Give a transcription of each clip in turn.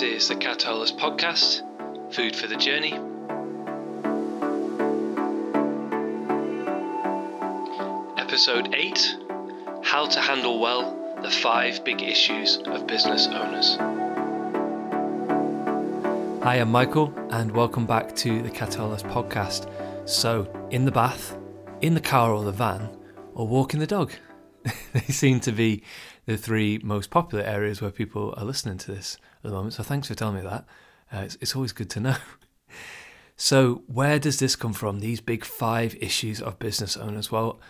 This is the Catalyst Podcast, Food for the Journey. Episode 8 How to Handle Well the Five Big Issues of Business Owners. Hi, I'm Michael, and welcome back to the Catalyst Podcast. So, in the bath, in the car or the van, or walking the dog? they seem to be the three most popular areas where people are listening to this at the moment. So thanks for telling me that. Uh, it's, it's always good to know. so, where does this come from? These big five issues of business owners? Well,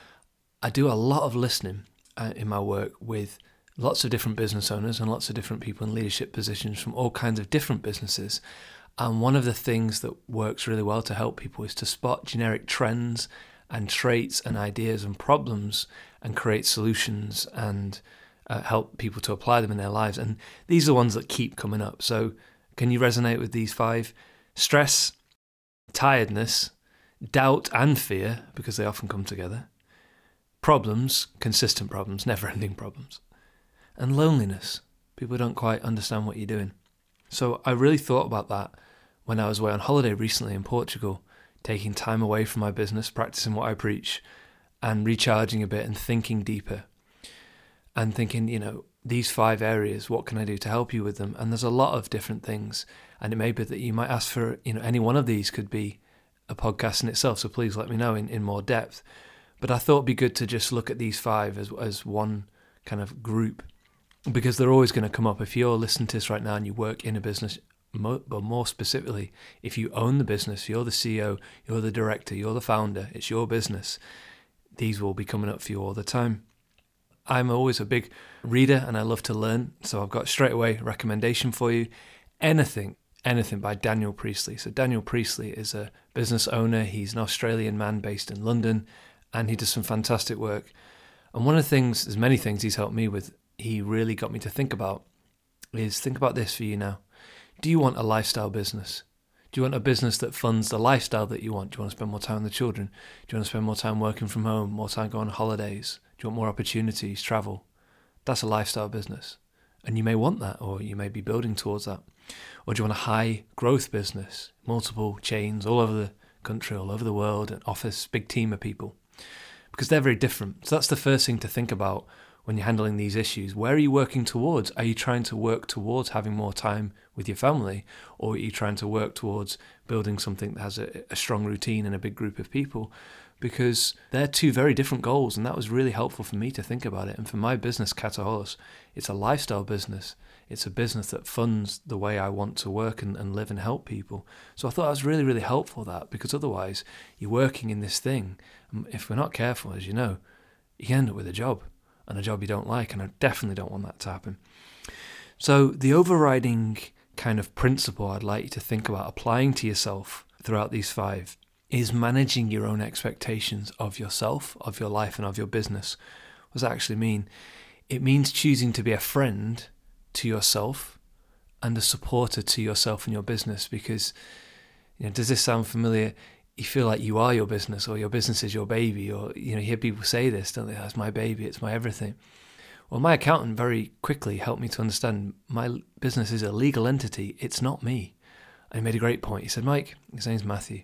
I do a lot of listening uh, in my work with lots of different business owners and lots of different people in leadership positions from all kinds of different businesses. And one of the things that works really well to help people is to spot generic trends and traits and ideas and problems and create solutions and uh, help people to apply them in their lives. And these are the ones that keep coming up. So, can you resonate with these five? Stress, tiredness, doubt, and fear, because they often come together. Problems, consistent problems, never ending problems. And loneliness. People don't quite understand what you're doing. So, I really thought about that when I was away on holiday recently in Portugal, taking time away from my business, practicing what I preach, and recharging a bit and thinking deeper and thinking, you know, these five areas, what can I do to help you with them? And there's a lot of different things. And it may be that you might ask for, you know, any one of these could be a podcast in itself. So please let me know in, in more depth. But I thought it'd be good to just look at these five as, as one kind of group because they're always going to come up. If you're listening to this right now and you work in a business, but more specifically, if you own the business, you're the CEO, you're the director, you're the founder, it's your business, these will be coming up for you all the time. I'm always a big reader and I love to learn, so I've got straight away recommendation for you. Anything, anything by Daniel Priestley. So Daniel Priestley is a business owner. He's an Australian man based in London, and he does some fantastic work. And one of the things, there's many things he's helped me with. He really got me to think about is think about this for you now. Do you want a lifestyle business? Do you want a business that funds the lifestyle that you want? Do you want to spend more time with the children? Do you want to spend more time working from home, more time going on holidays? Do you want more opportunities, travel? That's a lifestyle business. And you may want that, or you may be building towards that. Or do you want a high growth business, multiple chains all over the country, all over the world, an office, big team of people? Because they're very different. So that's the first thing to think about when you're handling these issues. Where are you working towards? Are you trying to work towards having more time with your family, or are you trying to work towards building something that has a, a strong routine and a big group of people? because they're two very different goals. And that was really helpful for me to think about it. And for my business, Cataholos, it's a lifestyle business. It's a business that funds the way I want to work and, and live and help people. So I thought that was really, really helpful that because otherwise you're working in this thing. If we're not careful, as you know, you end up with a job and a job you don't like. And I definitely don't want that to happen. So the overriding kind of principle I'd like you to think about applying to yourself throughout these five is managing your own expectations of yourself, of your life, and of your business. What does that actually mean? It means choosing to be a friend to yourself and a supporter to yourself and your business because you know does this sound familiar you feel like you are your business or your business is your baby or you know you hear people say this don't they that's my baby it's my everything well my accountant very quickly helped me to understand my business is a legal entity it's not me and he made a great point he said mike his name's matthew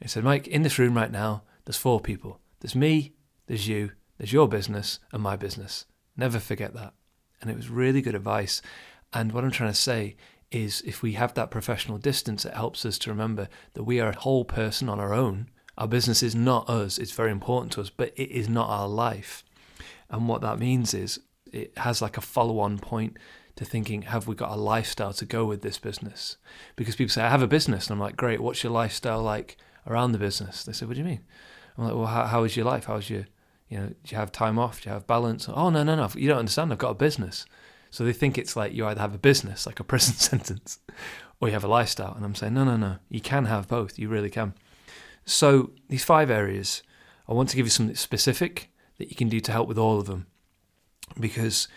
he said, Mike, in this room right now, there's four people. There's me, there's you, there's your business, and my business. Never forget that. And it was really good advice. And what I'm trying to say is if we have that professional distance, it helps us to remember that we are a whole person on our own. Our business is not us, it's very important to us, but it is not our life. And what that means is it has like a follow on point to thinking, have we got a lifestyle to go with this business? Because people say, I have a business. And I'm like, great, what's your lifestyle like? around the business. They say, "What do you mean?" I'm like, "Well, how, how is your life? How's your, you know, do you have time off? Do you have balance?" Oh no, no, no! You don't understand. I've got a business. So they think it's like you either have a business, like a prison sentence, or you have a lifestyle. And I'm saying, no, no, no. You can have both. You really can. So these five areas, I want to give you something specific that you can do to help with all of them, because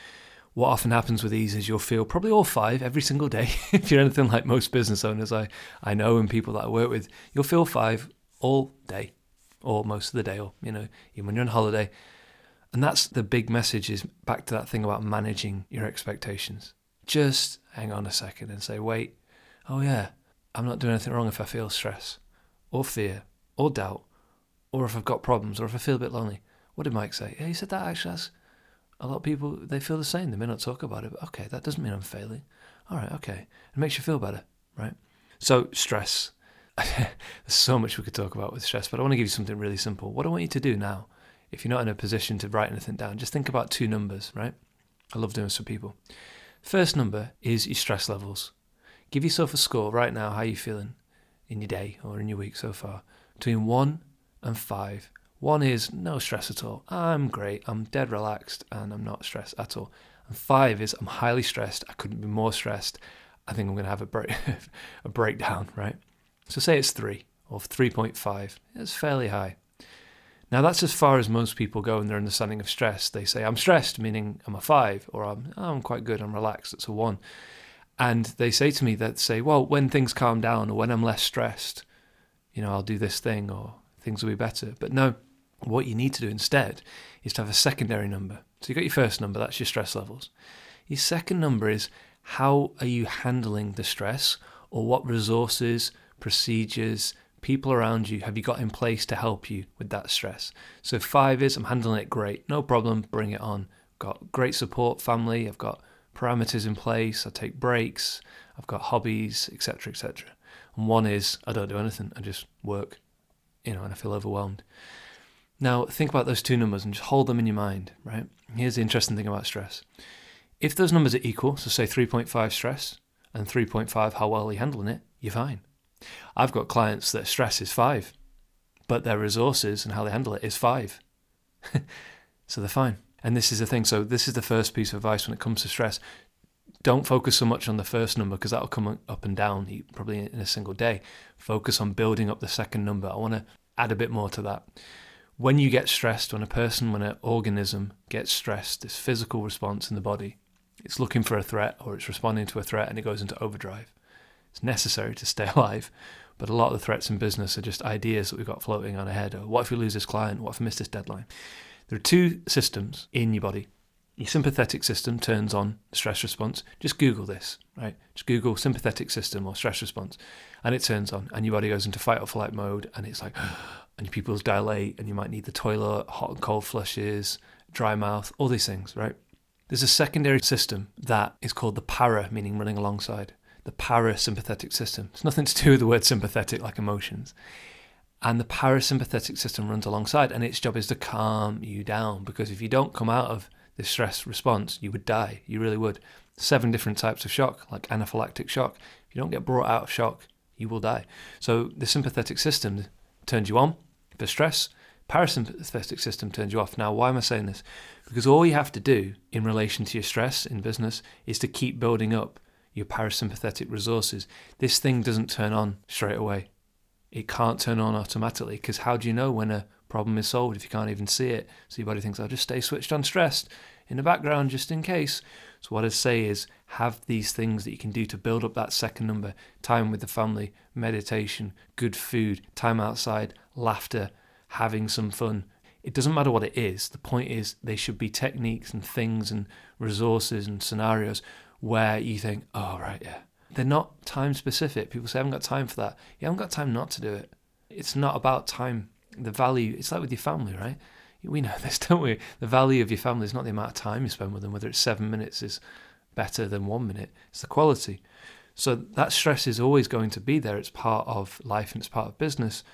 what often happens with these is you'll feel probably all five every single day. if you're anything like most business owners I, I know and people that I work with, you'll feel five all day or most of the day, or, you know, even when you're on holiday. And that's the big message is back to that thing about managing your expectations. just hang on a second and say, wait, oh yeah, I'm not doing anything wrong if I feel stress or fear or doubt or if I've got problems or if I feel a bit lonely. What did Mike say? Yeah, he said that actually has a lot of people, they feel the same. They may not talk about it, but okay, that doesn't mean I'm failing. All right, okay. It makes you feel better, right? So, stress. There's so much we could talk about with stress, but I want to give you something really simple. What I want you to do now, if you're not in a position to write anything down, just think about two numbers, right? I love doing this for people. First number is your stress levels. Give yourself a score right now. How you feeling in your day or in your week so far? Between one and five. One is no stress at all. I'm great. I'm dead relaxed and I'm not stressed at all. And five is I'm highly stressed. I couldn't be more stressed. I think I'm going to have a break, a breakdown, right? So say it's three or 3.5. It's fairly high. Now that's as far as most people go in their understanding of stress. They say I'm stressed, meaning I'm a five, or I'm oh, I'm quite good, I'm relaxed. It's a one. And they say to me that say, well, when things calm down or when I'm less stressed, you know, I'll do this thing or things will be better. But no, what you need to do instead is to have a secondary number. So you've got your first number, that's your stress levels. Your second number is how are you handling the stress or what resources, procedures, people around you have you got in place to help you with that stress? So five is I'm handling it great, no problem, bring it on. Got great support family, I've got parameters in place, I take breaks, I've got hobbies, etc. etc. And one is I don't do anything, I just work, you know, and I feel overwhelmed. Now, think about those two numbers and just hold them in your mind, right? Here's the interesting thing about stress. If those numbers are equal, so say 3.5 stress and 3.5 how well are you're handling it, you're fine. I've got clients that stress is 5, but their resources and how they handle it is 5. so they're fine. And this is the thing. So, this is the first piece of advice when it comes to stress. Don't focus so much on the first number because that'll come up and down probably in a single day. Focus on building up the second number. I want to add a bit more to that when you get stressed, when a person, when an organism gets stressed, this physical response in the body, it's looking for a threat or it's responding to a threat and it goes into overdrive. It's necessary to stay alive, but a lot of the threats in business are just ideas that we've got floating on ahead. Or what if we lose this client? What if we miss this deadline? There are two systems in your body. Your sympathetic system turns on stress response. Just Google this, right? Just Google sympathetic system or stress response, and it turns on, and your body goes into fight or flight mode, and it's like, and your pupils dilate and you might need the toilet, hot and cold flushes, dry mouth, all these things, right? There's a secondary system that is called the para, meaning running alongside. The parasympathetic system. It's nothing to do with the word sympathetic like emotions. And the parasympathetic system runs alongside, and its job is to calm you down because if you don't come out of this stress response, you would die. You really would. Seven different types of shock, like anaphylactic shock. If you don't get brought out of shock, you will die. So the sympathetic system turns you on for stress. Parasympathetic system turns you off. Now, why am I saying this? Because all you have to do in relation to your stress in business is to keep building up your parasympathetic resources. This thing doesn't turn on straight away. It can't turn on automatically because how do you know when a problem is solved if you can't even see it? So your body thinks, I'll just stay switched on stressed in the background just in case. So what I'd say is have these things that you can do to build up that second number time with the family, meditation, good food, time outside, laughter, having some fun. It doesn't matter what it is. The point is, they should be techniques and things and resources and scenarios where you think, oh, right, yeah. They're not time specific. People say, I haven't got time for that. You haven't got time not to do it. It's not about time. The value, it's like with your family, right? We know this, don't we? The value of your family is not the amount of time you spend with them, whether it's seven minutes is better than one minute. It's the quality. So that stress is always going to be there. It's part of life and it's part of business.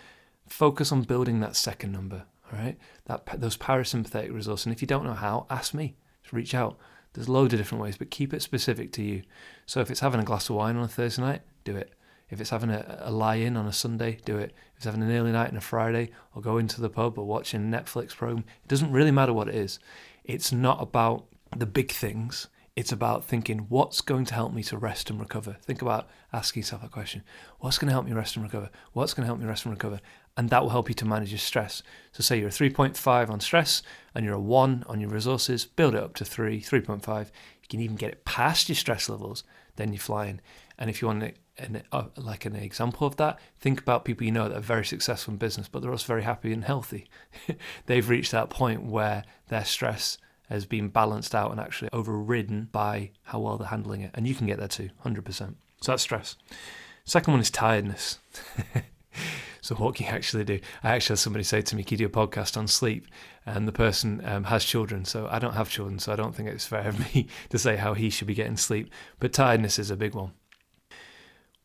Focus on building that second number. All right, that those parasympathetic resources. And if you don't know how, ask me. Just reach out. There's loads of different ways, but keep it specific to you. So if it's having a glass of wine on a Thursday night, do it. If it's having a, a lie in on a Sunday, do it. If it's having an early night on a Friday, or go into the pub or watching a Netflix program, it doesn't really matter what it is. It's not about the big things. It's about thinking, what's going to help me to rest and recover? Think about asking yourself a question What's going to help me rest and recover? What's going to help me rest and recover? And that will help you to manage your stress. So, say you're a 3.5 on stress and you're a 1 on your resources, build it up to 3, 3.5. You can even get it past your stress levels, then you're flying. And if you want an, uh, like an example of that, think about people you know that are very successful in business, but they're also very happy and healthy. They've reached that point where their stress has been balanced out and actually overridden by how well they're handling it. And you can get there too, 100%. So that's stress. Second one is tiredness. so what can you actually do? I actually had somebody say to me, "Can you do a podcast on sleep?" And the person um, has children, so I don't have children, so I don't think it's fair of me to say how he should be getting sleep. But tiredness is a big one.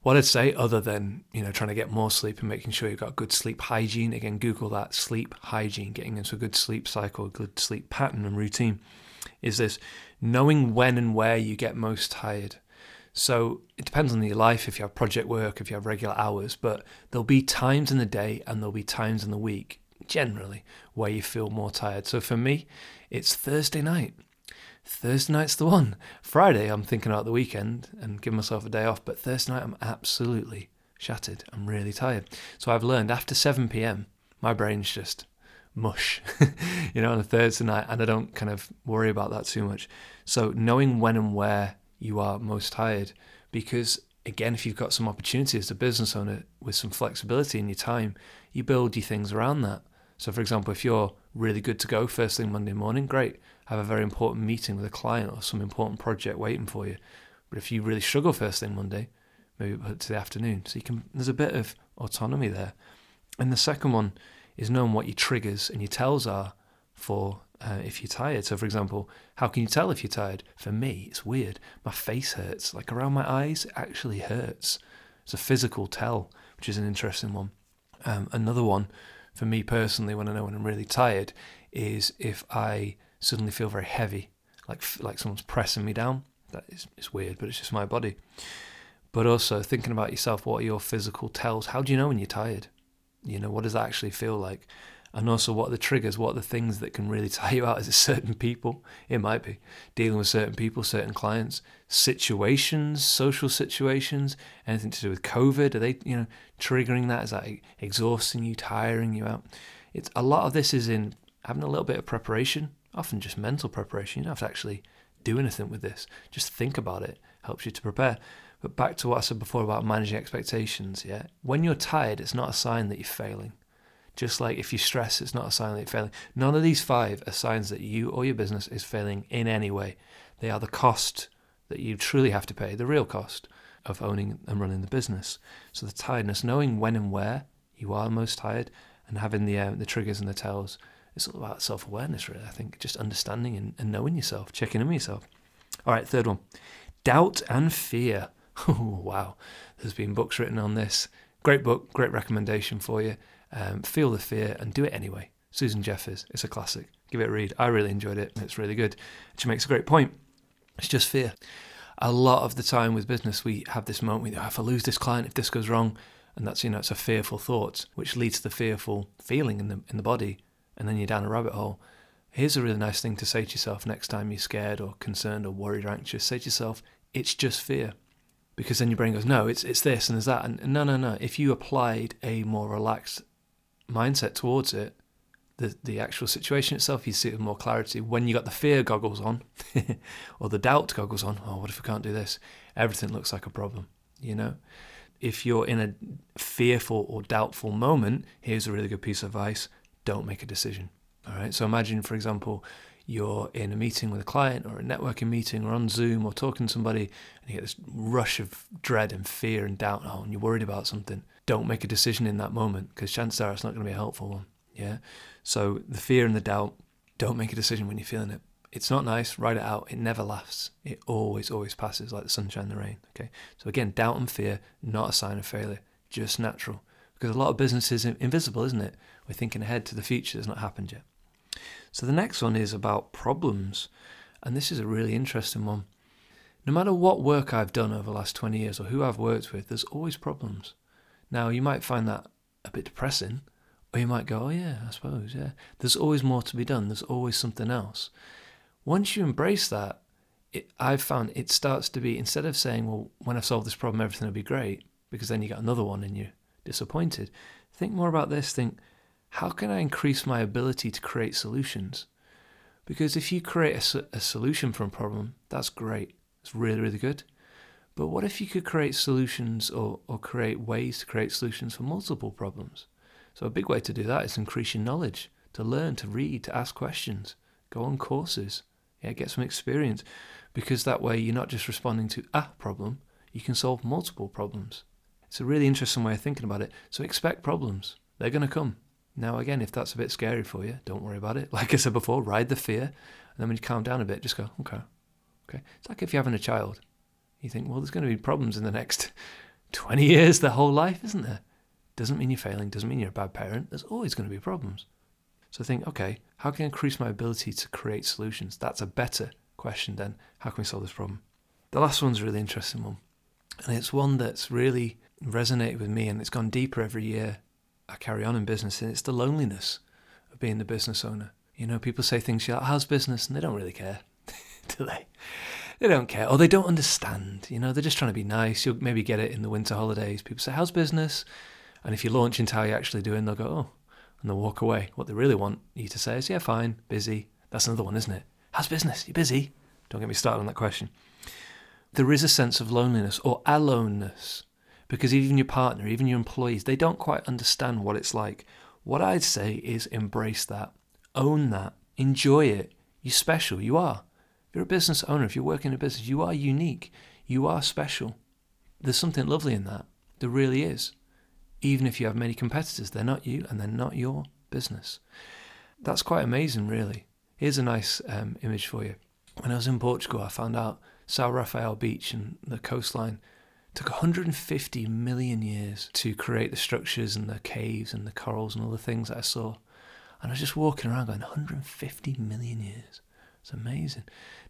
What I'd say, other than you know trying to get more sleep and making sure you've got good sleep hygiene, again, Google that sleep hygiene, getting into a good sleep cycle, good sleep pattern and routine, is this knowing when and where you get most tired. So it depends on your life, if you have project work, if you have regular hours, but there'll be times in the day and there'll be times in the week, generally, where you feel more tired. So for me, it's Thursday night. Thursday night's the one. Friday, I'm thinking about the weekend and giving myself a day off, but Thursday night, I'm absolutely shattered. I'm really tired. So I've learned after 7 pm, my brain's just mush, you know, on a Thursday night, and I don't kind of worry about that too much. So knowing when and where you are most tired, because again, if you've got some opportunity as a business owner with some flexibility in your time, you build your things around that. So, for example, if you're really good to go first thing Monday morning, great have a very important meeting with a client or some important project waiting for you. But if you really struggle first thing Monday, maybe put it to the afternoon. So you can there's a bit of autonomy there. And the second one is knowing what your triggers and your tells are for uh, if you're tired. So, for example, how can you tell if you're tired? For me, it's weird. My face hurts, like around my eyes, it actually hurts. It's a physical tell, which is an interesting one. Um, another one, for me personally, when I know when I'm really tired, is if I suddenly feel very heavy, like like someone's pressing me down. That is it's weird, but it's just my body. But also thinking about yourself, what are your physical tells? How do you know when you're tired? You know, what does that actually feel like? And also, what are the triggers? What are the things that can really tire you out? Is it certain people? It might be dealing with certain people, certain clients, situations, social situations, anything to do with COVID. Are they, you know, triggering that? Is that exhausting you, tiring you out? It's a lot of this is in having a little bit of preparation often just mental preparation. You don't have to actually do anything with this. Just think about it helps you to prepare. But back to what I said before about managing expectations, yeah. When you're tired, it's not a sign that you're failing. Just like if you stress, it's not a sign that you're failing. None of these five are signs that you or your business is failing in any way. They are the cost that you truly have to pay, the real cost of owning and running the business. So the tiredness, knowing when and where you are most tired, and having the uh, the triggers and the tells it's all about self awareness, really. I think just understanding and, and knowing yourself, checking in with yourself. All right, third one doubt and fear. Oh, wow. There's been books written on this. Great book, great recommendation for you. Um, feel the fear and do it anyway. Susan Jeffers, it's a classic. Give it a read. I really enjoyed it. It's really good. She makes a great point. It's just fear. A lot of the time with business, we have this moment, we know, if I lose this client, if this goes wrong, and that's, you know, it's a fearful thought, which leads to the fearful feeling in the, in the body and then you're down a rabbit hole. Here's a really nice thing to say to yourself next time you're scared or concerned or worried or anxious. Say to yourself, it's just fear. Because then your brain goes, no, it's, it's this and there's that. And no, no, no. If you applied a more relaxed mindset towards it, the, the actual situation itself, you see it with more clarity. When you got the fear goggles on or the doubt goggles on, oh, what if I can't do this? Everything looks like a problem, you know? If you're in a fearful or doubtful moment, here's a really good piece of advice don't make a decision. All right. So imagine, for example, you're in a meeting with a client or a networking meeting or on Zoom or talking to somebody and you get this rush of dread and fear and doubt. Oh, and you're worried about something. Don't make a decision in that moment because chances are it's not going to be a helpful one. Yeah. So the fear and the doubt, don't make a decision when you're feeling it. It's not nice. Write it out. It never lasts. It always, always passes like the sunshine and the rain. Okay. So again, doubt and fear, not a sign of failure, just natural. Because a lot of business is invisible, isn't it? We're thinking ahead to the future that's not happened yet. So the next one is about problems. And this is a really interesting one. No matter what work I've done over the last 20 years or who I've worked with, there's always problems. Now, you might find that a bit depressing, or you might go, oh, yeah, I suppose, yeah. There's always more to be done, there's always something else. Once you embrace that, it, I've found it starts to be, instead of saying, well, when I've solved this problem, everything will be great, because then you get another one and you're disappointed, think more about this. Think, how can I increase my ability to create solutions? Because if you create a, a solution for a problem, that's great. It's really, really good. But what if you could create solutions or, or create ways to create solutions for multiple problems? So, a big way to do that is increase your knowledge, to learn, to read, to ask questions, go on courses, Yeah, get some experience because that way you're not just responding to a problem, you can solve multiple problems. It's a really interesting way of thinking about it. So expect problems. They're going to come. Now, again, if that's a bit scary for you, don't worry about it. Like I said before, ride the fear. And then when you calm down a bit, just go, okay, okay. It's like if you're having a child. You think, well, there's going to be problems in the next 20 years, their whole life, isn't there? Doesn't mean you're failing, doesn't mean you're a bad parent. There's always going to be problems. So think, okay, how can I increase my ability to create solutions? That's a better question than how can we solve this problem? The last one's a really interesting one. And it's one that's really resonated with me and it's gone deeper every year I carry on in business, and it's the loneliness of being the business owner. You know, people say things like, how's business? And they don't really care, do they? They don't care, or they don't understand. You know, they're just trying to be nice. You'll maybe get it in the winter holidays. People say, how's business? And if you launch into how you're actually doing, they'll go, oh, and they'll walk away. What they really want you to say is, yeah, fine, busy. That's another one, isn't it? How's business? You busy? Don't get me started on that question. There is a sense of loneliness or aloneness because even your partner, even your employees, they don't quite understand what it's like. What I'd say is embrace that, own that, enjoy it. You're special, you are. You're a business owner, if you're working in a business, you are unique, you are special. There's something lovely in that. There really is. Even if you have many competitors, they're not you and they're not your business. That's quite amazing, really. Here's a nice um, image for you. When I was in Portugal, I found out São Rafael Beach and the coastline took 150 million years to create the structures and the caves and the corals and all the things that I saw. And I was just walking around going, 150 million years. It's amazing.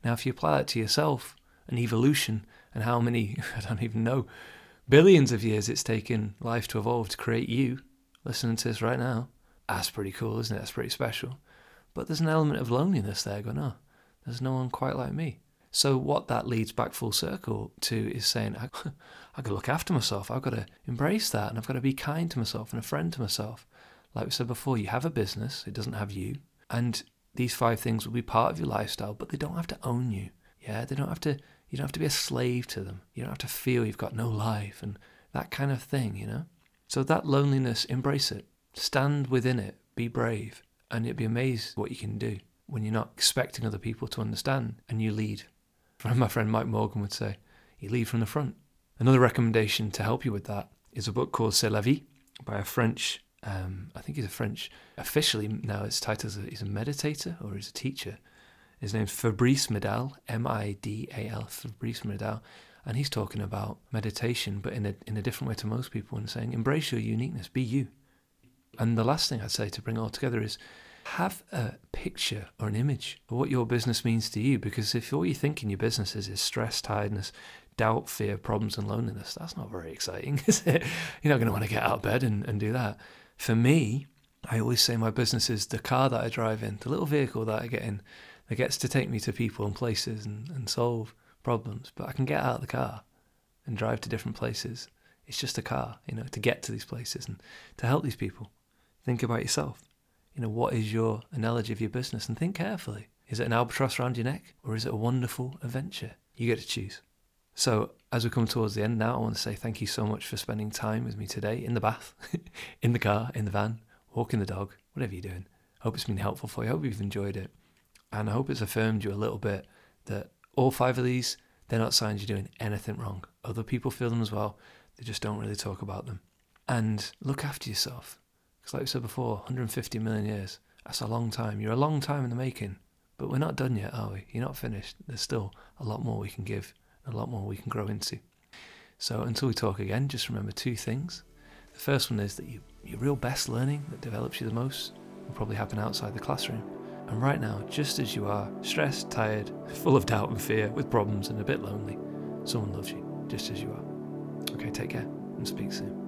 Now, if you apply that to yourself and evolution and how many, I don't even know, billions of years it's taken life to evolve to create you, listening to this right now, that's pretty cool, isn't it? That's pretty special. But there's an element of loneliness there going, oh, there's no one quite like me. So what that leads back full circle to is saying, I, I got to look after myself. I've got to embrace that, and I've got to be kind to myself and a friend to myself. Like we said before, you have a business; it doesn't have you, and these five things will be part of your lifestyle, but they don't have to own you. Yeah, they don't have to. You don't have to be a slave to them. You don't have to feel you've got no life and that kind of thing. You know. So that loneliness, embrace it. Stand within it. Be brave, and you'll be amazed what you can do when you're not expecting other people to understand and you lead my friend Mike Morgan would say, you lead from the front. Another recommendation to help you with that is a book called C'est la vie by a French, um, I think he's a French, officially now it's titled as a, he's a meditator or he's a teacher. His name's Fabrice Midal, M I D A L, Fabrice Midal. And he's talking about meditation, but in a, in a different way to most people, and saying, embrace your uniqueness, be you. And the last thing I'd say to bring it all together is have a picture or an image of what your business means to you. Because if all you think in your business is, is stress, tiredness, doubt, fear, problems, and loneliness, that's not very exciting, is it? You're not going to want to get out of bed and, and do that. For me, I always say my business is the car that I drive in, the little vehicle that I get in that gets to take me to people and places and, and solve problems. But I can get out of the car and drive to different places. It's just a car, you know, to get to these places and to help these people. Think about yourself you know, what is your analogy of your business? And think carefully. Is it an albatross around your neck or is it a wonderful adventure? You get to choose. So, as we come towards the end now, I want to say thank you so much for spending time with me today in the bath, in the car, in the van, walking the dog, whatever you're doing. I hope it's been helpful for you. I hope you've enjoyed it. And I hope it's affirmed you a little bit that all five of these, they're not signs you're doing anything wrong. Other people feel them as well, they just don't really talk about them. And look after yourself. Because, like we said before, 150 million years, that's a long time. You're a long time in the making. But we're not done yet, are we? You're not finished. There's still a lot more we can give, a lot more we can grow into. So until we talk again, just remember two things. The first one is that you, your real best learning that develops you the most will probably happen outside the classroom. And right now, just as you are, stressed, tired, full of doubt and fear, with problems and a bit lonely, someone loves you just as you are. Okay, take care and speak soon.